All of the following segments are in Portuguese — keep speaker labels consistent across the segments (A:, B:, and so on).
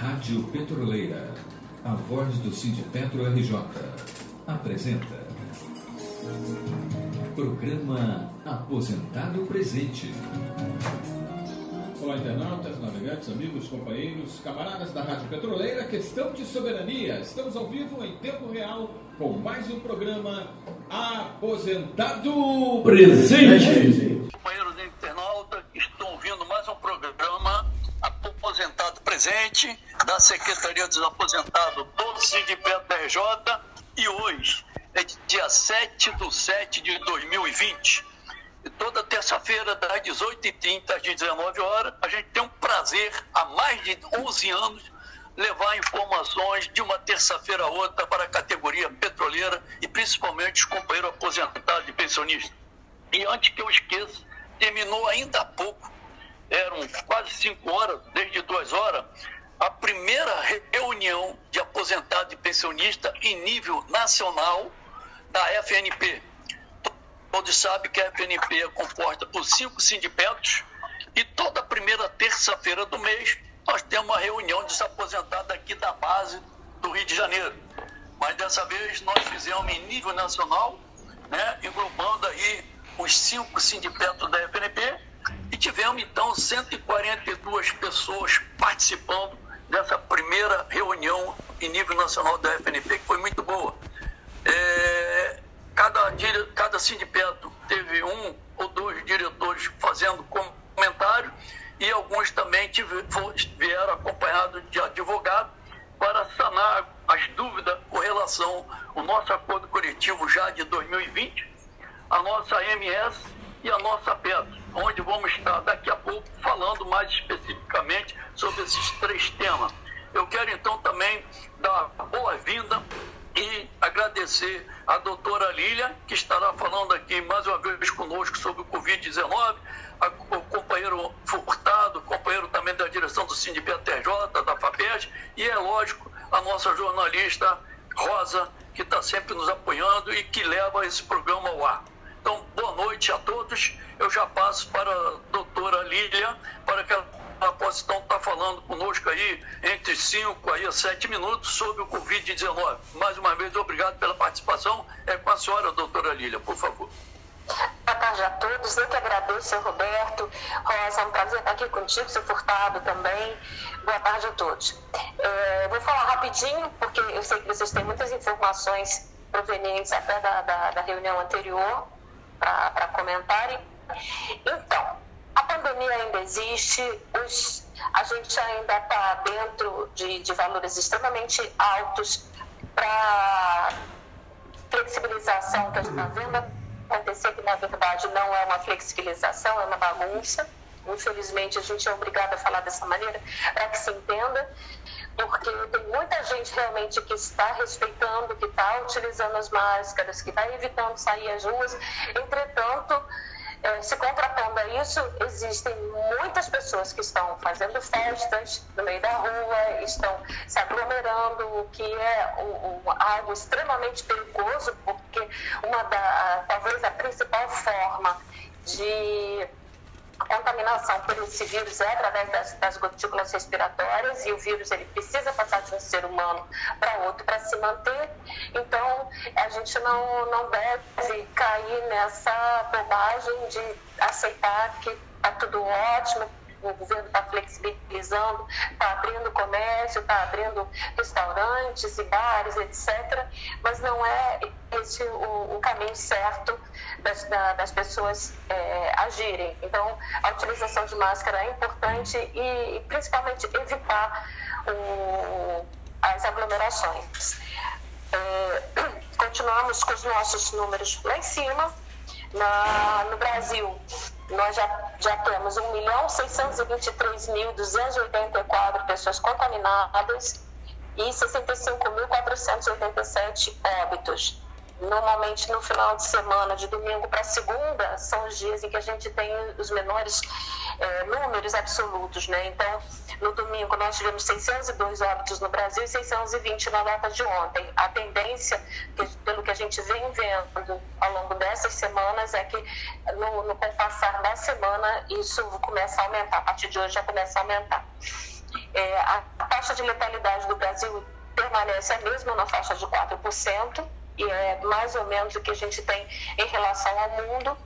A: Rádio Petroleira, a voz do Sindipetro RJ, apresenta Programa Aposentado Presente.
B: Olá, internautas, navegantes, amigos, companheiros, camaradas da Rádio Petroleira, questão de soberania. Estamos ao vivo em tempo real com mais um programa Aposentado Presente.
C: Companheiros internautas, estão ouvindo mais um programa Aposentado Presente da Secretaria dos Aposentados do Sindicato RJ e hoje é dia 7 de 7 de 2020. E toda terça-feira, das 18h30 às 19 horas, a gente tem um prazer, há mais de 11 anos, levar informações de uma terça-feira a outra para a categoria petroleira e principalmente os companheiros aposentados e pensionistas. E antes que eu esqueça, terminou ainda há pouco, eram quase 5 horas, desde 2 horas, a primeira reunião de aposentado e pensionista em nível nacional da FNP. Todos sabem que a FNP é composta por cinco sindicatos e toda primeira terça-feira do mês nós temos uma reunião dos aposentados aqui da base do Rio de Janeiro. Mas dessa vez nós fizemos em nível nacional, né, englobando aí os cinco sindicatos da FNP e tivemos então 142 pessoas participando dessa primeira reunião em nível nacional da FNP, que foi muito boa. É, cada, cada sindicato teve um ou dois diretores fazendo comentário e alguns também vieram acompanhados de advogado para sanar as dúvidas com relação ao nosso acordo coletivo já de 2020, a nossa MS e a nossa PET, onde vamos estar daqui a pouco falando mais especificamente esses três temas. Eu quero então também dar boa-vinda e agradecer a doutora Lília, que estará falando aqui mais uma vez conosco sobre o Covid-19, o companheiro Furtado, companheiro também da direção do Sindicato TJ, da FAPES, e é lógico, a nossa jornalista Rosa, que está sempre nos apoiando e que leva esse programa ao ar. Então, boa noite a todos. Eu já passo para a doutora Lília, para que ela possa então estar falando conosco aí entre 5 a 7 minutos sobre o Covid-19. Mais uma vez, obrigado pela participação. É com a senhora, doutora Lília, por favor.
D: Boa tarde a todos. Eu que agradeço, seu Roberto. Rosa, é um prazer estar aqui contigo, seu Furtado também. Boa tarde a todos. É, vou falar rapidinho, porque eu sei que vocês têm muitas informações provenientes até da, da, da reunião anterior para comentarem. Então, a pandemia ainda existe, os, a gente ainda está dentro de, de valores extremamente altos para flexibilização que a gente está vendo acontecer, que na verdade não é uma flexibilização, é uma bagunça. Infelizmente, a gente é obrigado a falar dessa maneira para que se entenda porque tem muita gente realmente que está respeitando, que está utilizando as máscaras, que está evitando sair às ruas. Entretanto, se contrapondo a isso, existem muitas pessoas que estão fazendo festas no meio da rua, estão se aglomerando, o que é algo extremamente perigoso, porque uma da, talvez a principal forma de a contaminação por esse vírus é através das, das, gotículas respiratórias e o vírus ele precisa passar de um ser humano para outro para se manter. Então, a gente não, não deve cair nessa bobagem de aceitar que está tudo ótimo, o governo está flexibilizando, está abrindo comércio, está abrindo restaurantes e bares, etc. Mas não é esse o, o caminho certo das, da, das pessoas é, agirem. Então, a utilização de máscara é importante e, e principalmente evitar o, as aglomerações. É, continuamos com os nossos números lá em cima. Na, no Brasil, nós já, já temos 1.623.284 pessoas contaminadas e 65.487 óbitos. Normalmente no final de semana, de domingo para segunda, são os dias em que a gente tem os menores é, números absolutos, né? Então, no domingo nós tivemos 602 óbitos no Brasil e 620 na data de ontem. A tendência, pelo que a gente vem vendo ao longo dessas semanas, é que no, no passar da semana isso começa a aumentar. A partir de hoje já começa a aumentar. É, a taxa de letalidade do Brasil permanece a mesma, na faixa de 4%, e é mais ou menos o que a gente tem em relação ao mundo.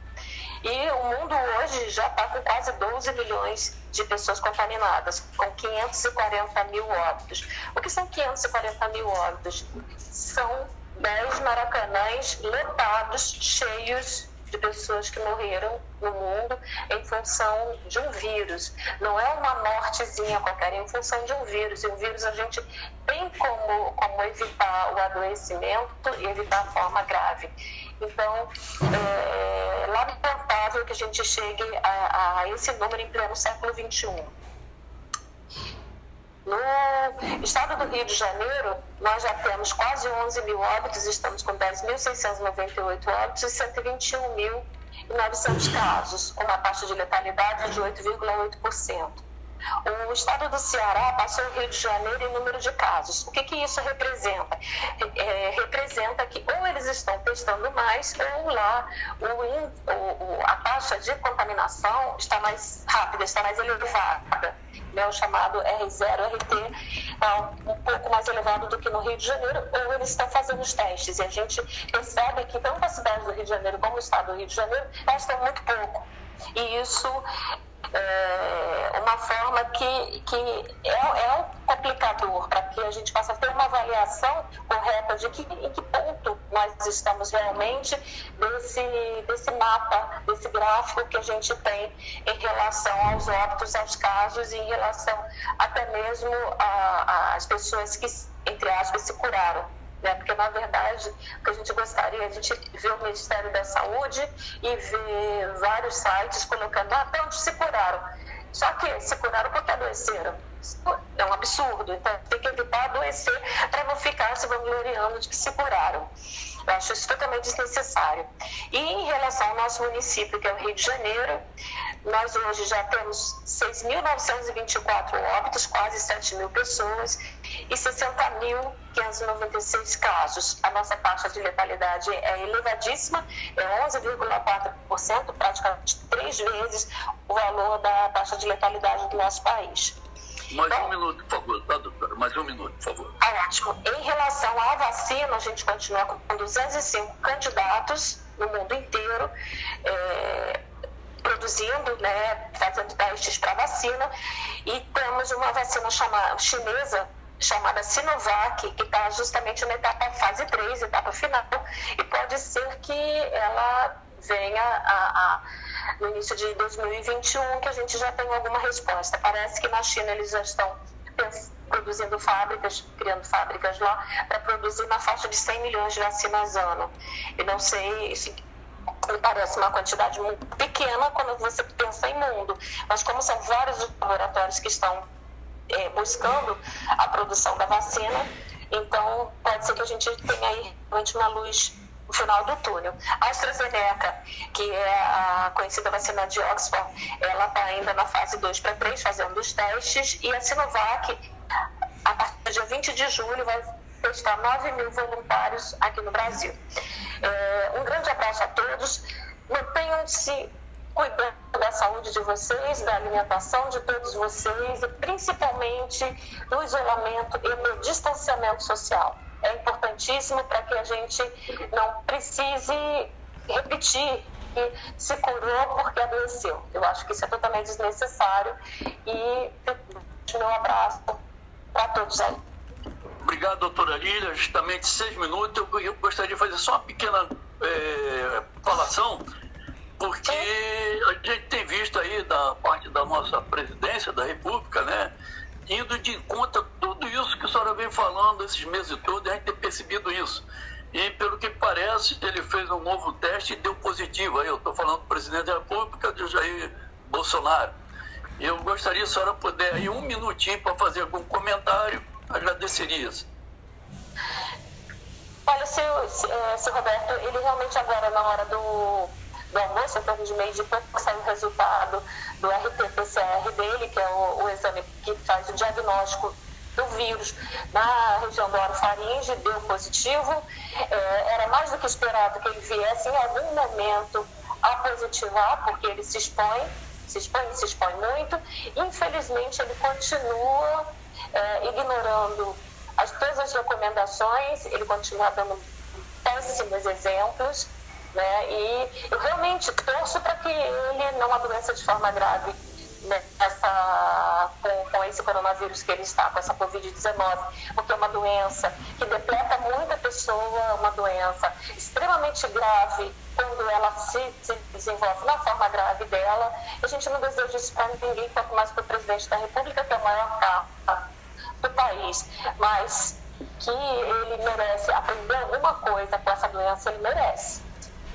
D: E o mundo hoje já está com quase 12 milhões de pessoas contaminadas, com 540 mil óbitos. O que são 540 mil óbitos? São 10 maracanãs lotados, cheios de pessoas que morreram no mundo em função de um vírus. Não é uma mortezinha qualquer, é em função de um vírus. E o vírus a gente tem como, como evitar o adoecimento e evitar a forma grave. Então, é lamentável que a gente chegue a, a esse número em pleno século XXI. No estado do Rio de Janeiro, nós já temos quase 11 mil óbitos, estamos com 10.698 óbitos e 121.900 casos, com uma taxa de letalidade de 8,8%. O estado do Ceará passou o Rio de Janeiro em número de casos. O que, que isso representa? É, representa que ou eles estão testando mais, ou lá o, o, a taxa de contaminação está mais rápida, está mais elevada né, o chamado R0, RT, tá um pouco mais elevado do que no Rio de Janeiro, ou eles estão fazendo os testes. E a gente percebe que tanto a cidade do Rio de Janeiro como o estado do Rio de Janeiro testam muito pouco. E isso é, uma forma que, que é, é um complicador para que a gente possa ter uma avaliação correta de que, em que ponto nós estamos realmente desse, desse mapa, desse gráfico que a gente tem em relação aos óbitos, aos casos em relação até mesmo às pessoas que, entre aspas, se curaram né? Porque, na verdade, o que a gente gostaria, a gente vê o Ministério da Saúde e vê vários sites colocando até ah, onde se curaram. Só que se curaram porque adoeceram. É um absurdo. Então, tem que evitar adoecer para não ficar se vangloriando de que se curaram. Eu acho isso totalmente desnecessário. E em relação ao nosso município, que é o Rio de Janeiro, nós hoje já temos 6.924 óbitos, quase 7 mil pessoas, e 60.596 casos. A nossa taxa de letalidade é elevadíssima, é 11,4%, praticamente três vezes o valor da taxa de letalidade do nosso país.
C: Mais um minuto, por favor, tá, doutora? Mais um minuto, por favor.
D: Ah, ótimo. Em relação à vacina, a gente continua com 205 candidatos no mundo inteiro. É, produzindo, né, fazendo testes para vacina, e temos uma vacina chamada, chinesa chamada Sinovac, que está justamente na etapa fase 3, etapa final, e pode ser que ela venha a, a, no início de 2021 que a gente já tenha alguma resposta. Parece que na China eles já estão produzindo fábricas, criando fábricas lá, para produzir na faixa de 100 milhões de vacinas ano. E não sei, isso me parece uma quantidade muito pequena quando você pensa em mundo, mas como são vários laboratórios que estão é, buscando a produção da vacina, então pode ser que a gente tenha aí realmente uma luz no final do túnel. A AstraZeneca, que é a conhecida vacina de Oxford, ela está ainda na fase 2 para 3, fazendo os testes, e a Sinovac, a partir do dia 20 de julho, vai testar 9 mil voluntários aqui no Brasil. É, um grande abraço a todos. Mantenham-se cuidando da saúde de vocês, da alimentação de todos vocês e principalmente do isolamento e do distanciamento social é importantíssimo para que a gente não precise repetir que se curou porque adoeceu. Eu acho que isso é totalmente desnecessário e meu abraço para todos aí.
C: Obrigado, doutora Lília. Justamente seis minutos. Eu, gostaria de fazer só uma pequena é, falação, porque a gente tem visto aí da parte da nossa presidência da República, né? indo de conta tudo isso que a senhora vem falando esses meses todos, a gente tem percebido isso. E pelo que parece, ele fez um novo teste e deu positivo. Aí eu estou falando do presidente da República, de Jair Bolsonaro. Eu gostaria, se a senhora puder, aí um minutinho para fazer algum comentário, agradeceria.
D: Olha, seu, seu Roberto, ele realmente agora, na hora do do almoço, em torno de meio de pouco, saiu o resultado do RT-PCR dele, que é o, o, exame que faz o diagnóstico do vírus na região do orofaringe, deu positivo. É, era mais do que esperado que ele viesse em algum momento a positivar, porque ele se expõe, se expõe, se expõe muito. Infelizmente, ele continua é, ignorando as, todas as recomendações, ele continua dando péssimos exemplos, né? E eu realmente torço para que ele não adoeça de forma grave nessa, com, com, esse coronavírus que ele está, com essa Covid-19, porque é uma doença que depleta muita pessoa, uma doença extremamente grave quando ela se, se desenvolve na forma grave dela. A gente não deseja isso para ninguém, quanto mais para o presidente da República, que é o maior cargo do país. Mas que ele merece aprender alguma coisa com essa doença, ele merece.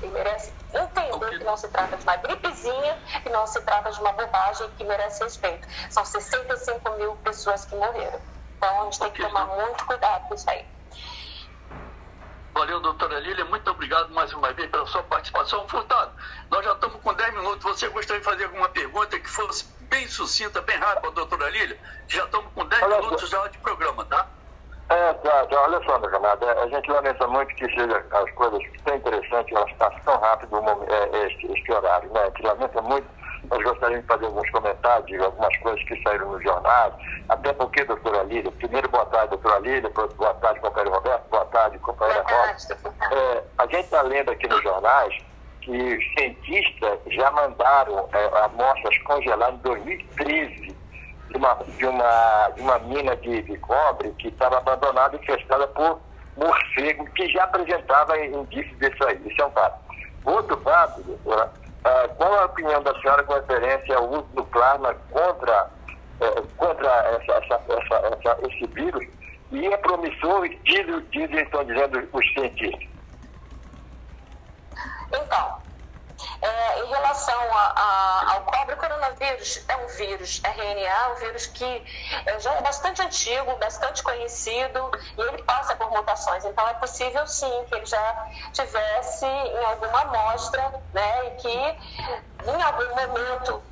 D: Ele merece entender que não se trata de uma gripezinha, que não se trata de uma bobagem que merece respeito. São 65 mil pessoas que morreram. Então a gente tem que tomar muito cuidado com isso aí.
C: Valeu, doutora Lília. Muito obrigado mais uma vez pela sua participação. Furtado, nós já estamos com 10 minutos. Você gostaria de fazer alguma pergunta que fosse bem sucinta, bem rápida, doutora Lília? Já estamos com 10 minutos já de programa, tá?
E: É, tá, tá, olha só, meu camarada, a gente lamenta muito que seja as coisas tão interessantes, elas passam tão rápido é, este, este horário, né? A gente lamenta muito, nós gostaríamos de fazer alguns comentários, algumas coisas que saíram nos jornais, até porque, doutora Lília, primeiro boa tarde, doutora Lília, boa tarde, companheiro Roberto, boa tarde, companheira Rosa. É, a gente está lendo aqui nos jornais que os cientistas já mandaram é, amostras congeladas em 2013 de uma, de uma, de uma mina de, de cobre que estava abandonada e infestada por morcego, que já apresentava indícios disso aí. Isso é um fato. Outro fato, doutora, ah, qual a opinião da senhora com referência ao uso do plasma contra, eh, contra essa, essa, essa, esse vírus? E é promissor, dizem, dizem, estão dizendo os cientistas.
D: Então, é, em relação a, a, ao cobre, o coronavírus é um vírus RNA, um vírus que é, já é bastante antigo, bastante conhecido, e ele passa por mutações. Então, é possível sim que ele já tivesse em alguma amostra, né, e que em algum momento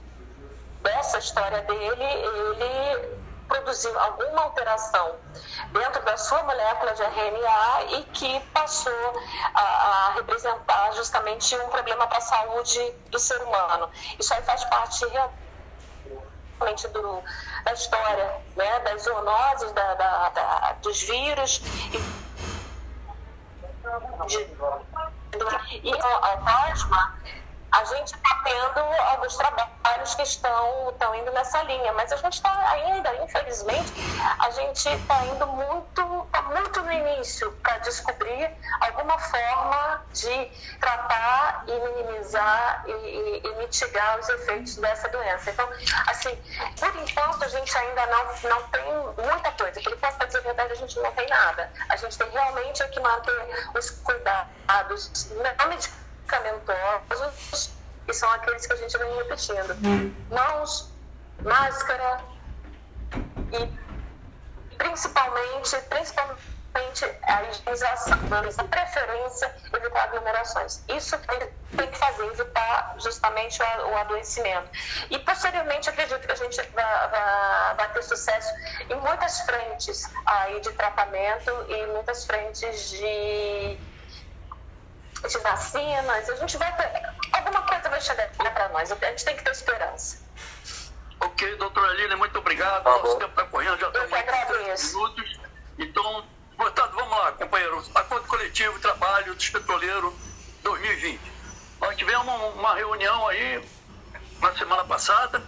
D: dessa história dele, ele produziu alguma alteração dentro da sua molécula de RNA e que passou a, a representar justamente um problema para a saúde do ser humano. Isso aí faz parte realmente do, da história né, das zoonoses, da, da, da dos vírus. E, de, do, e plasma a gente está tendo alguns trabalhos que estão, estão indo nessa linha, mas a gente está ainda, infelizmente, a gente está indo muito, tá muito no início para descobrir alguma forma de tratar e minimizar e, e, e, mitigar os efeitos dessa doença. Então, assim, por enquanto a gente ainda não, não tem muita coisa. Por enquanto, para dizer a verdade, a gente não tem nada. A gente tem realmente que manter os cuidados não medicamentosos medicamentosos, que são aqueles que a gente vem repetindo. Mãos, máscara e principalmente, principalmente a higienização, de preferência evitar aglomerações. Isso tem que fazer, evitar justamente o adoecimento. E posteriormente acredito que a gente vai, vai, vai ter sucesso em muitas frentes aí de tratamento e muitas frentes de de vacinas, a gente vai ter. Alguma coisa vai chegar para nós, a gente tem que ter esperança.
C: Ok, doutora Lília, muito obrigado. Tá Nosso tempo está correndo, já estamos
D: em
C: minutos. Então, portanto, vamos lá, companheiros. Acordo coletivo, trabalho dos petroleiros 2020. Nós tivemos uma reunião aí na semana passada,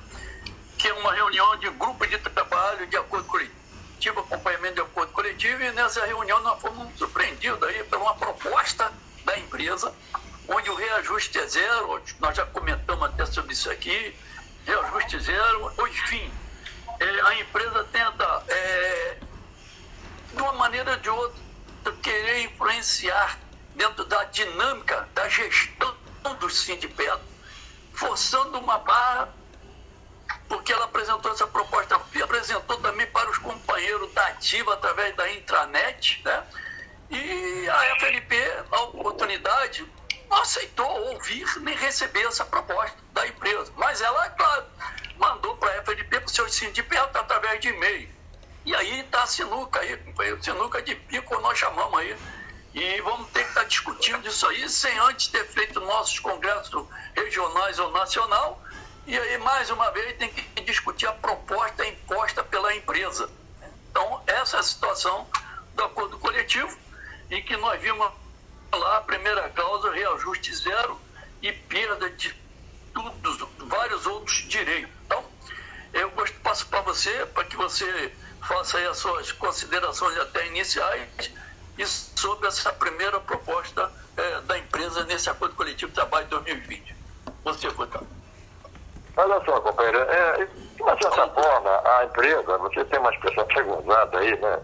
C: que é uma reunião de grupo de trabalho de acordo coletivo, acompanhamento de acordo coletivo, e nessa reunião nós fomos surpreendidos aí por uma proposta empresa, onde o reajuste é zero, nós já comentamos até sobre isso aqui, reajuste zero, enfim, é, a empresa tenta, é, de uma maneira ou de outra, querer influenciar dentro da dinâmica da gestão do sindicato, forçando uma barra, porque ela apresentou essa proposta apresentou também para os companheiros da ativa através da intranet, né? E a FLP, na oportunidade, não aceitou ouvir nem receber essa proposta da empresa. Mas ela, é claro, mandou para a FLP, para o seu sindicato, através de e-mail. E aí está a sinuca aí, sinuca de pico, nós chamamos aí. E vamos ter que estar tá discutindo isso aí, sem antes ter feito nossos congressos regionais ou nacional. E aí, mais uma vez, tem que discutir a proposta imposta pela empresa essa situação do acordo coletivo, em que nós vimos lá a primeira causa, reajuste zero e perda de tudo, vários outros direitos. Então, eu passo para você, para que você faça aí as suas considerações até iniciais e sobre essa primeira proposta é, da empresa nesse acordo coletivo de trabalho de 2020. Você, Furtado.
E: Olha só, companheiro, é, de uma certa forma, a empresa, você tem uma expressão usada aí, né?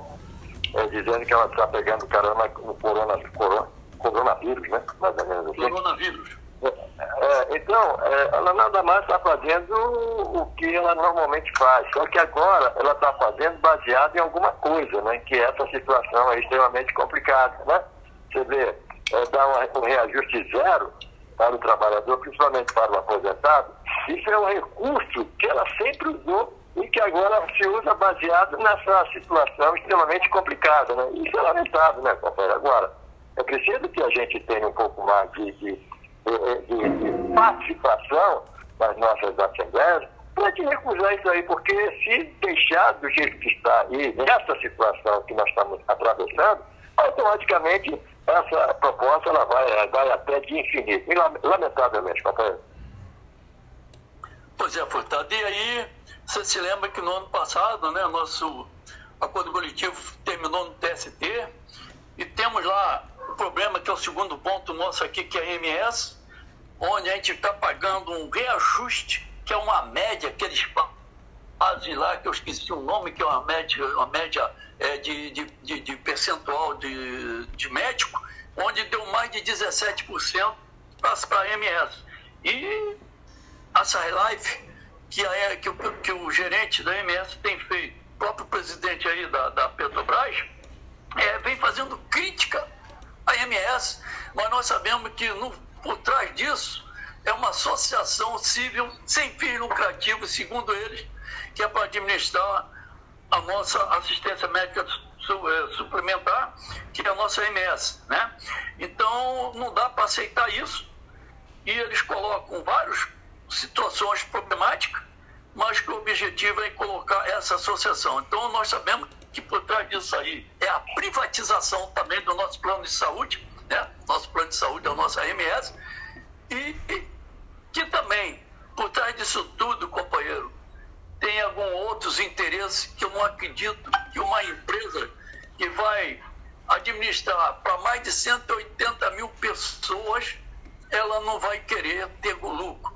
E: É, dizendo que ela está pegando carona, o corona, corona, coronavírus, né?
C: Mais ou menos assim. Coronavírus.
E: É, então, é, ela nada mais está fazendo o que ela normalmente faz, só que agora ela está fazendo baseado em alguma coisa, né? Que essa situação é extremamente complicada, né? Você vê, é, dar um, um reajuste zero para o trabalhador, principalmente para o aposentado, isso é um recurso que ela sempre usou e que agora se usa baseado nessa situação extremamente complicada, né? Isso é lamentável, né, companheiro? Agora, é preciso que a gente tenha um pouco mais de, de de, de participação nas nossas assembleias para te recusar isso aí, porque se deixar do jeito que está aí, nessa situação que nós estamos atravessando, automaticamente essa proposta ela vai, vai até de infinito. E, lamentavelmente, companheiro.
C: Pois é, Furtado. E aí, você se lembra que no ano passado, né, nosso acordo coletivo terminou no TST e temos lá o problema que é o segundo ponto nosso aqui, que é a MS, onde a gente está pagando um reajuste, que é uma média que eles fazem lá, que eu esqueci o nome, que é uma média, uma média é, de, de, de, de, percentual de, de médico, onde deu mais de 17% para a MS. E a SciLife, que, é, que, que o gerente da MS tem feito, o próprio presidente aí da, da Petrobras, é, vem fazendo crítica à MS, mas nós sabemos que no, por trás disso é uma associação civil sem fins lucrativos, segundo eles, que é para administrar a nossa assistência médica eh, suplementar, que é a nossa MS. Né? Então, não dá para aceitar isso. E eles colocam várias situações problemáticas, mas que o objetivo é colocar essa associação. Então, nós sabemos que por trás disso aí é a privatização também do nosso plano de saúde, né? nosso plano de saúde é o nosso AMS, e, e que também, por trás disso tudo, companheiro, tem alguns outros interesses que eu não acredito que uma empresa que vai administrar para mais de 180 mil pessoas, ela não vai querer ter lucro.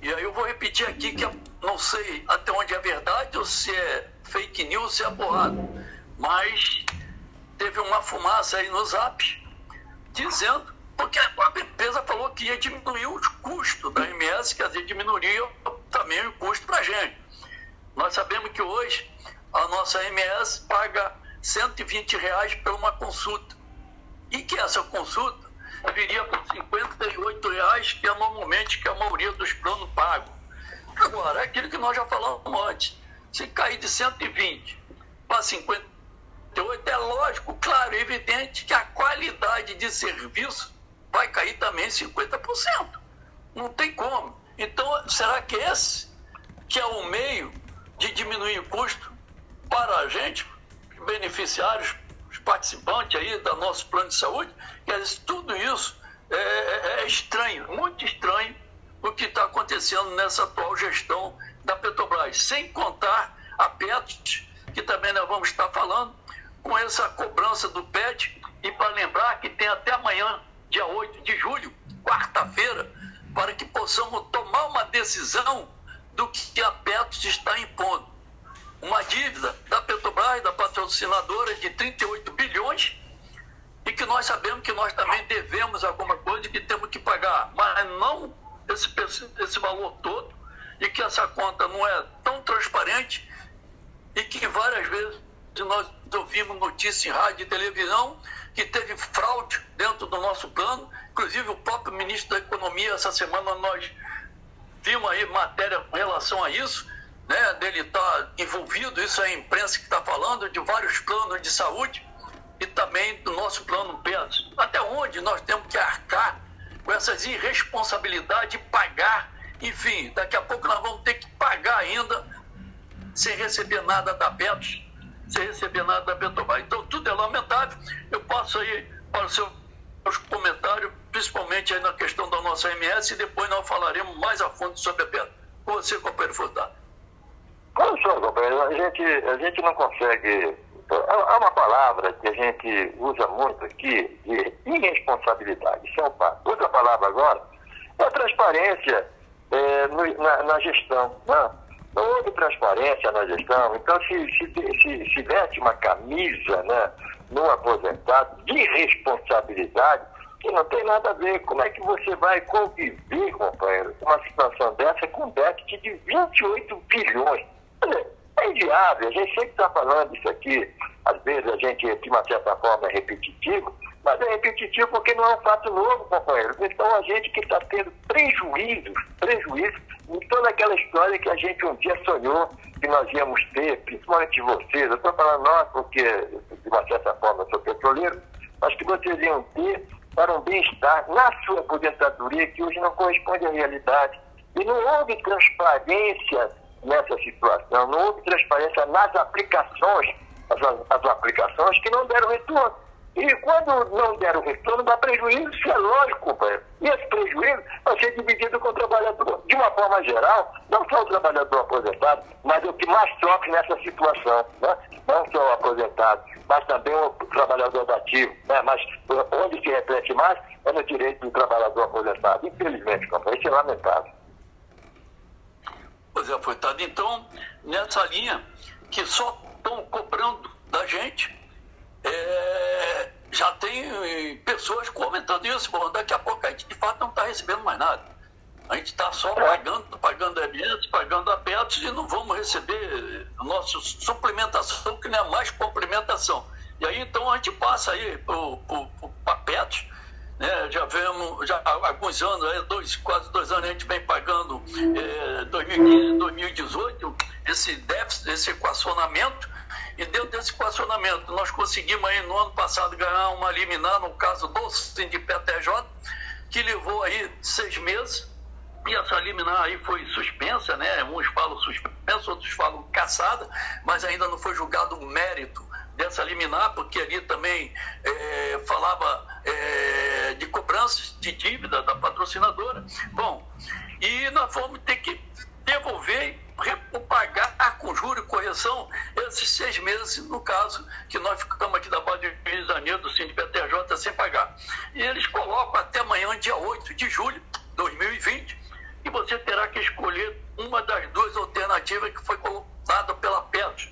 C: E aí eu vou repetir aqui que não sei até onde é verdade ou se é fake news, se é borrado. Mas teve uma fumaça aí no zap dizendo, porque a empresa falou que ia diminuir os custos da MS, quer dizer, diminuiria também o custo para a gente. Nós sabemos que hoje a nossa MS paga 120 reais por uma consulta. E que essa consulta viria por 58 reais, que é normalmente que a maioria dos planos pagam. Agora, é aquilo que nós já falamos antes. Se cair de 120 para 58, é lógico, claro, evidente que a qualidade de serviço vai cair também 50%. Não tem como. Então, será que esse que é o meio de diminuir o custo para a gente, os beneficiários, os participantes aí do nosso plano de saúde? Quer dizer, tudo isso é, é, é estranho, muito estranho o que está acontecendo nessa atual gestão da Petrobras, sem contar a Petros, que também nós vamos estar falando, com essa cobrança do PET, e para lembrar que tem até amanhã, dia 8 de julho, quarta-feira, para que possamos tomar uma decisão do que a Petros está impondo. Uma dívida da Petrobras, da patrocinadora, de 38 bilhões, e que nós sabemos que nós também devemos alguma coisa e que temos que pagar, mas não esse, esse valor todo, e que essa conta não é tão transparente e que várias vezes nós ouvimos notícias em rádio e televisão que teve fraude dentro do nosso plano. Inclusive, o próprio ministro da Economia, essa semana, nós vimos aí matéria com relação a isso, né, dele estar tá envolvido, isso é a imprensa que está falando, de vários planos de saúde e também do nosso plano PES. Até onde nós temos que arcar com essas irresponsabilidades e pagar. Enfim, daqui a pouco nós vamos ter que pagar ainda sem receber nada da Petros sem receber nada da Petrobras. Então, tudo é lamentável. Eu passo aí para os seus comentários, principalmente aí na questão da nossa MS, e depois nós falaremos mais a fundo sobre a pedra. Com você, companheiro Furtado.
E: Só, companheiro, a gente, a gente não consegue. Há uma palavra que a gente usa muito aqui de irresponsabilidade. Isso é um fato. Outra palavra agora é a transparência é, no, na, na, gestão. Né? Não houve transparência na gestão. Então, se, se, se, se veste uma camisa né, no aposentado de responsabilidade, que não tem nada a ver. Como é que você vai conviver, companheiro, com uma situação dessa com déficit de 28 bilhões? É inviável. A gente sempre está falando isso aqui. Às vezes a gente, de uma certa forma, é repetitivo, mas é repetitivo porque não é um fato novo, companheiro. Então a gente que está tendo prejuízos, prejuízos em toda aquela história que a gente um dia sonhou que nós íamos ter, principalmente vocês. Eu estou falando nós porque, de uma certa forma, eu sou petroleiro, mas que vocês iam ter para um bem-estar na sua aposentadoria, que hoje não corresponde à realidade. E não houve transparência nessa situação, não houve transparência nas aplicações, as, as aplicações que não deram retorno. E quando não deram retorno, dá prejuízo, isso é lógico, companheiro. E esse prejuízo vai ser dividido com o trabalhador. De uma forma geral, não só o trabalhador aposentado, mas o que mais sofre nessa situação. Né? Não só o aposentado, mas também o trabalhador ativo. Né? Mas onde se reflete mais é no direito do trabalhador aposentado. Infelizmente, companheiro, isso é lamentável.
C: Pois é, Foitado. Então, nessa linha que só estão cobrando da gente, é, já tem pessoas comentando isso, bom, daqui a pouco a gente de fato não está recebendo mais nada. A gente está só pagando, pagando alimentos, pagando apetos e não vamos receber nossa suplementação, que não é mais complementação. E aí então a gente passa aí para apetos, né? já vemos, já há alguns anos, dois, quase dois anos a gente vem pagando é, 2015, 2018, esse déficit, esse equacionamento, e dentro desse equacionamento, nós conseguimos aí no ano passado ganhar uma liminar, no caso do Sindipé TJ, que levou aí seis meses, e essa liminar aí foi suspensa, né? Uns falam suspensa, outros falam caçada, mas ainda não foi julgado o mérito dessa liminar, porque ali também é, falava é, de cobranças de dívida da patrocinadora. Bom, e nós vamos ter que devolver pagar com juro e correção esses seis meses, no caso, que nós ficamos aqui da base de Rio de Janeiro, do Sindicato PTJ, sem pagar. E eles colocam até amanhã, dia 8 de julho de 2020, e você terá que escolher uma das duas alternativas que foi colocada pela Petros.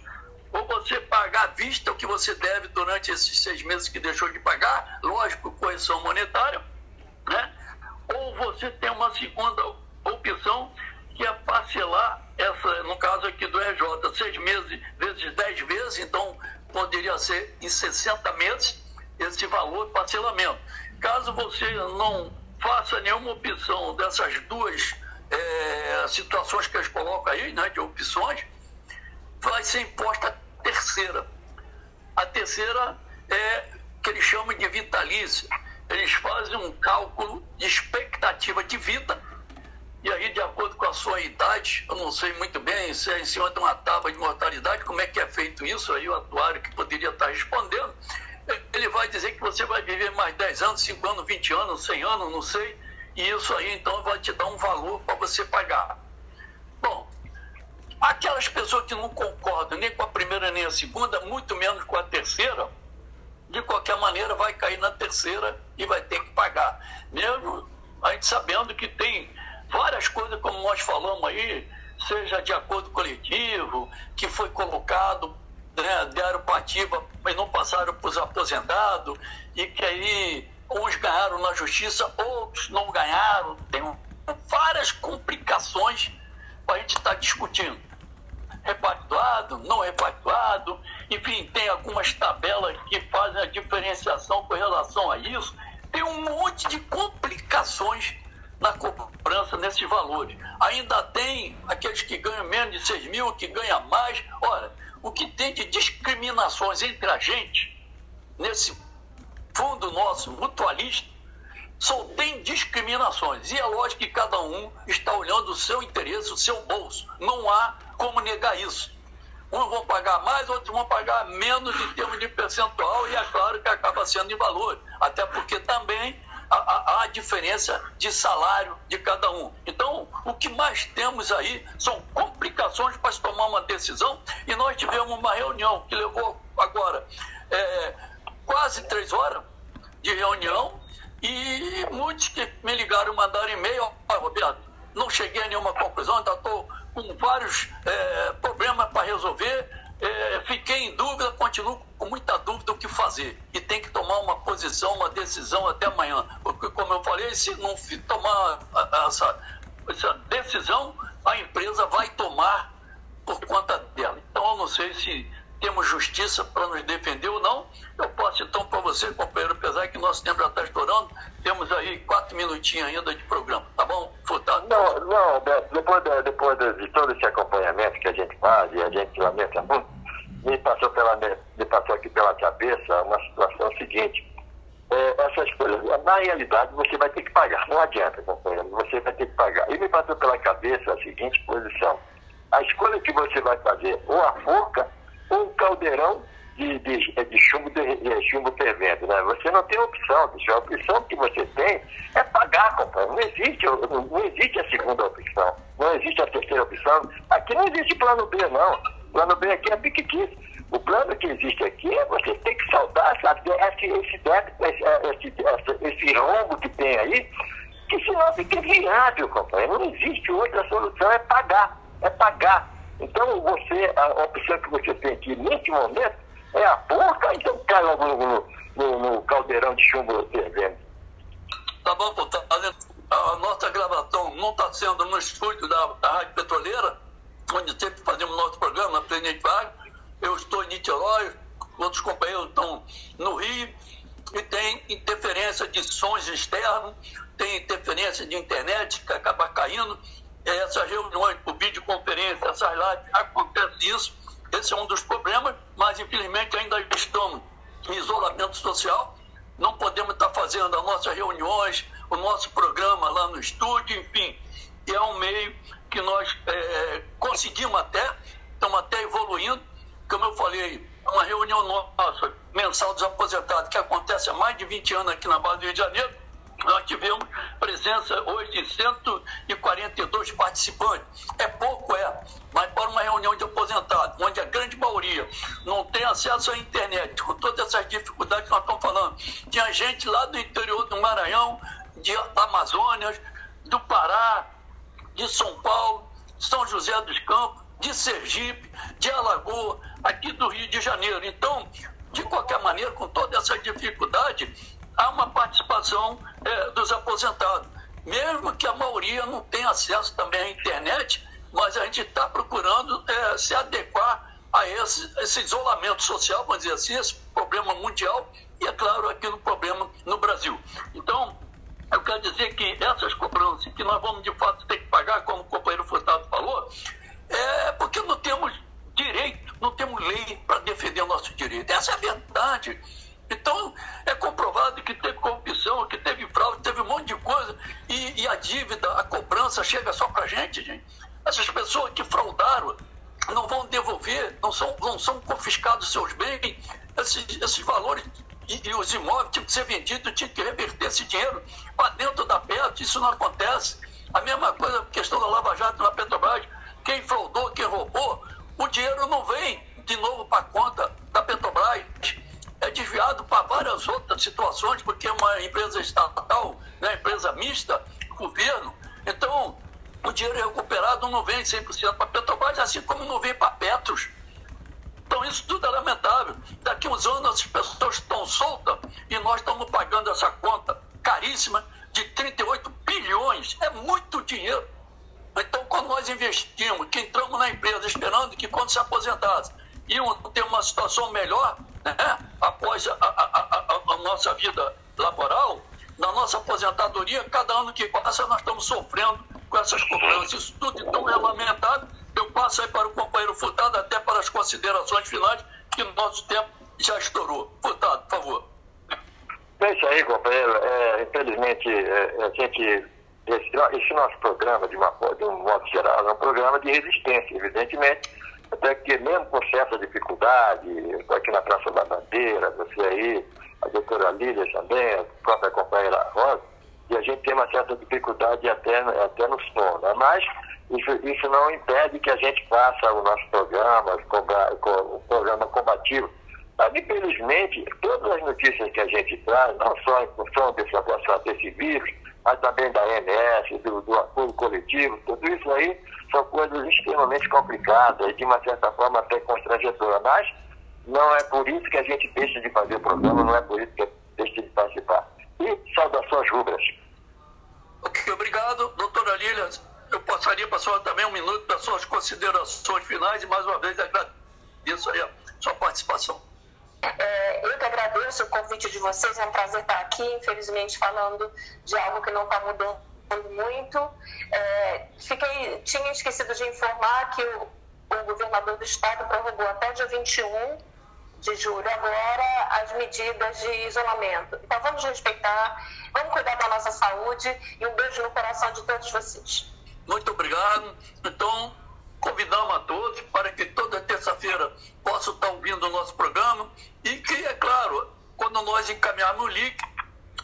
C: Ou você pagar à vista o que você deve durante esses seis meses que deixou de pagar, lógico, correção monetária, né? ou você tem uma segunda que é parcelar essa, no caso aqui do RJ, seis meses vezes dez vezes, então poderia ser em 60 meses esse valor de parcelamento. Caso você não faça nenhuma opção dessas duas é, situações que eles colocam aí, né, de opções, vai ser imposta a terceira. A terceira é que eles chamam de vitalícia. Eles fazem um cálculo de expectativa de vida e aí, de acordo com a sua idade, eu não sei muito bem se é em cima de uma tábua de mortalidade, como é que é feito isso, aí o atuário que poderia estar respondendo, ele vai dizer que você vai viver mais 10 anos, 5 anos, 20 anos, 100 anos, não sei, e isso aí então vai te dar um valor para você pagar. Bom, aquelas pessoas que não concordam nem com a primeira nem a segunda, muito menos com a terceira, de qualquer maneira vai cair na terceira e vai ter que pagar. Mesmo a gente sabendo que tem várias coisas, como nós falamos aí, seja de acordo coletivo, que foi colocado, né, deram para ativa, mas não passaram para os aposentados, e que aí uns ganharam na justiça, outros não ganharam. Tem várias complicações para a gente estar tá discutindo. Repactuado, não repactuado, enfim, tem algumas tabelas que fazem a diferenciação com relação a isso. Tem um monte de complicações na cobrança nesses valores. Ainda tem aqueles que ganham menos de 6 mil, que ganham mais. Olha, o que tem de discriminações entre a gente, nesse fundo nosso mutualista, só tem discriminações. E é lógico que cada um está olhando o seu interesse, o seu bolso. Não há como negar isso. Uns vão pagar mais, outros vão pagar menos em termos de percentual, e é claro que acaba sendo em valor. Até porque também há, há diferença de salário de cada um. Então, o que mais temos aí são complicações para se tomar uma decisão, e nós tivemos uma reunião que levou agora é, quase três horas de reunião, e muitos que me ligaram, mandaram e-mail, ó, Roberto, não cheguei a nenhuma conclusão, ainda estou com vários é, problemas para resolver, é, fiquei em dúvida, continuo com muita dúvida o que fazer. E tem que tomar uma posição, uma decisão até amanhã. Porque, como eu falei, se não tomar essa, essa decisão, a empresa vai tomar por conta dela. Então, eu não sei se temos justiça para nos defender ou não. Eu posso então para você, companheiro, apesar que nosso tempo já está estourando, temos aí quatro minutinhos ainda de programa, tá bom, Furtado?
E: Não, não, depois, de, depois de todo esse acompanhamento que a gente faz, e a gente lamenta muito, me passou, pela, me passou aqui pela cabeça uma situação seguinte. É, essas coisas, na realidade, você vai ter que pagar, não adianta, companheiro, você vai ter que pagar. E me passou pela cabeça a seguinte posição. A escolha que você vai fazer, ou a forca, um caldeirão de, de, de chumbo, de, de, chumbo fervendo. Né? Você não tem opção, bicho. A opção que você tem é pagar, companheiro. Não existe, não existe a segunda opção. Não existe a terceira opção. Aqui não existe plano B, não. Plano B aqui é piquiti. O plano que existe aqui é você ter que saltar sabe, esse, esse, esse, esse, esse rombo que tem aí, que senão fica viável, companheiro. Não existe outra solução, é pagar. É pagar. Então, você, a opção que você tem aqui nesse momento é a porca, então cai logo no, no, no caldeirão de chumbo fervendo.
C: Tá bom, pô, tá, a nossa gravação não está sendo no estúdio da, da Rádio Petroleira, onde sempre fazemos nosso programa, Presidente Vargas. Eu estou em Niterói, outros companheiros estão no Rio, e tem interferência de sons externos, tem interferência de internet que acaba caindo essas reuniões por essas lives, acontece isso. Esse é um dos problemas, mas infelizmente ainda estamos em isolamento social. Não podemos estar fazendo as nossas reuniões, o nosso programa lá no estúdio, enfim. E é um meio que nós é, conseguimos até, estamos até evoluindo. Como eu falei, uma reunião nossa, mensal dos aposentados, que acontece há mais de 20 anos aqui na base do Rio de Janeiro, nós tivemos presença hoje de 142 participantes. É pouco, é, mas para uma reunião de aposentados, onde a grande maioria não tem acesso à internet, com todas essas dificuldades que nós estamos falando. Tinha gente lá do interior do Maranhão, de Amazônia, do Pará, de São Paulo, São José dos Campos, de Sergipe, de Alagoa, aqui do Rio de Janeiro. Então, de qualquer maneira, com toda essa dificuldade, há uma participação é, dos aposentados. Mesmo que a maioria não tenha acesso também à internet, mas a gente está procurando é, se adequar a esse, esse, isolamento social, vamos dizer assim, esse problema mundial e, é claro, aqui no problema no Brasil. Então, eu quero dizer que essas cobranças que nós vamos de fato ter que pagar, como o companheiro Furtado falou, é porque não temos direito, não temos lei para defender o nosso direito. Essa é a verdade. Então, é comprovado que teve corrupção, que teve fraude, teve um monte de coisa, e, e a dívida, a cobrança chega só para a gente, gente. Essas pessoas que fraudaram não vão devolver, não são, não são confiscados seus bens, esses, esses valores e, e, os imóveis tinham que ser vendidos, tinham que reverter esse dinheiro para dentro da PET, isso não acontece. A mesma coisa, questão da Lava Jato na Petrobras, quem fraudou, quem roubou, o dinheiro não vem de novo para a conta várias outras situações, porque é uma empresa estatal, né, empresa mista, governo. Então, o dinheiro recuperado não vem 100% para Petrobras, assim como não vem para Petros. Então, isso tudo é lamentável. Daqui uns anos, as pessoas estão soltas e nós estamos pagando essa conta caríssima de 38 bilhões. É muito dinheiro. Então, quando nós investimos, que entramos na empresa esperando que quando se aposentasse, iam ter uma situação melhor, né? após a, a, a, a, nossa vida laboral, na nossa aposentadoria, cada ano que passa nós estamos sofrendo com essas cobranças. Isso tudo então é lamentável. Eu passo aí para o companheiro Furtado, até para as considerações finais, que nosso tempo já estourou. Furtado, por favor.
E: É isso aí, companheiro. É, infelizmente, é, a gente. Esse, esse, nosso programa, de, uma, de um modo geral, é um programa de resistência, evidentemente Até que mesmo com certa dificuldade, aqui na Praça da Bandeira, você aí, a doutora Lília também, a própria companheira Rosa, e a gente tem uma certa dificuldade até, até no som, né? Mas isso, isso não impede que a gente faça o nosso programa, o programa combativo. Mas, infelizmente, todas as notícias que a gente traz, não só em função desse, desse vírus, mas também da ANS, do, do apoio coletivo, tudo isso aí são coisas extremamente complicadas e, de uma certa forma, até constrangedoras. Mas não é por isso que a gente deixa de fazer o programa, não é por isso que deixa de participar. E saudações rubras.
C: Ok, obrigado, doutora Lília. Eu passaria para a senhora também um minuto para suas considerações finais e, mais uma vez, agradeço aí a sua participação.
D: É, eu que agradeço o convite de vocês, é um prazer estar aqui, infelizmente falando de algo que não está mudando muito. É, fiquei, tinha esquecido de informar que o, o governador do estado prorrogou até dia 21 de julho agora as medidas de isolamento. Então vamos respeitar, vamos cuidar da nossa saúde e um beijo no coração de todos vocês.
C: Muito obrigado. Então, convidamos a todos para que toda terça-feira possam estar ouvindo o nosso programa e que, é claro, quando nós encaminharmos o link,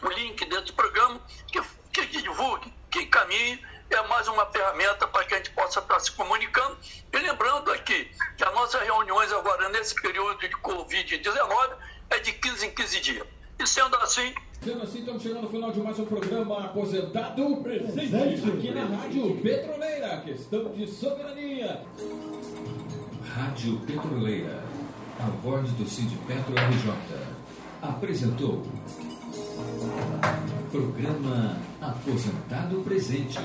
C: o link dentro do programa, que, que, divulgue, que encaminhe, é mais uma ferramenta para que a gente possa estar se comunicando. E lembrando aqui que as nossas reuniões agora, nesse período de Covid-19, é de 15 em 15 dias. E sendo assim,
B: Sendo assim, estamos chegando ao final de mais um programa Aposentado Presente, aqui na Rádio Petroleira, questão de soberania.
A: Rádio Petroleira, a voz do Cid Petro RJ, apresentou programa Aposentado Presente.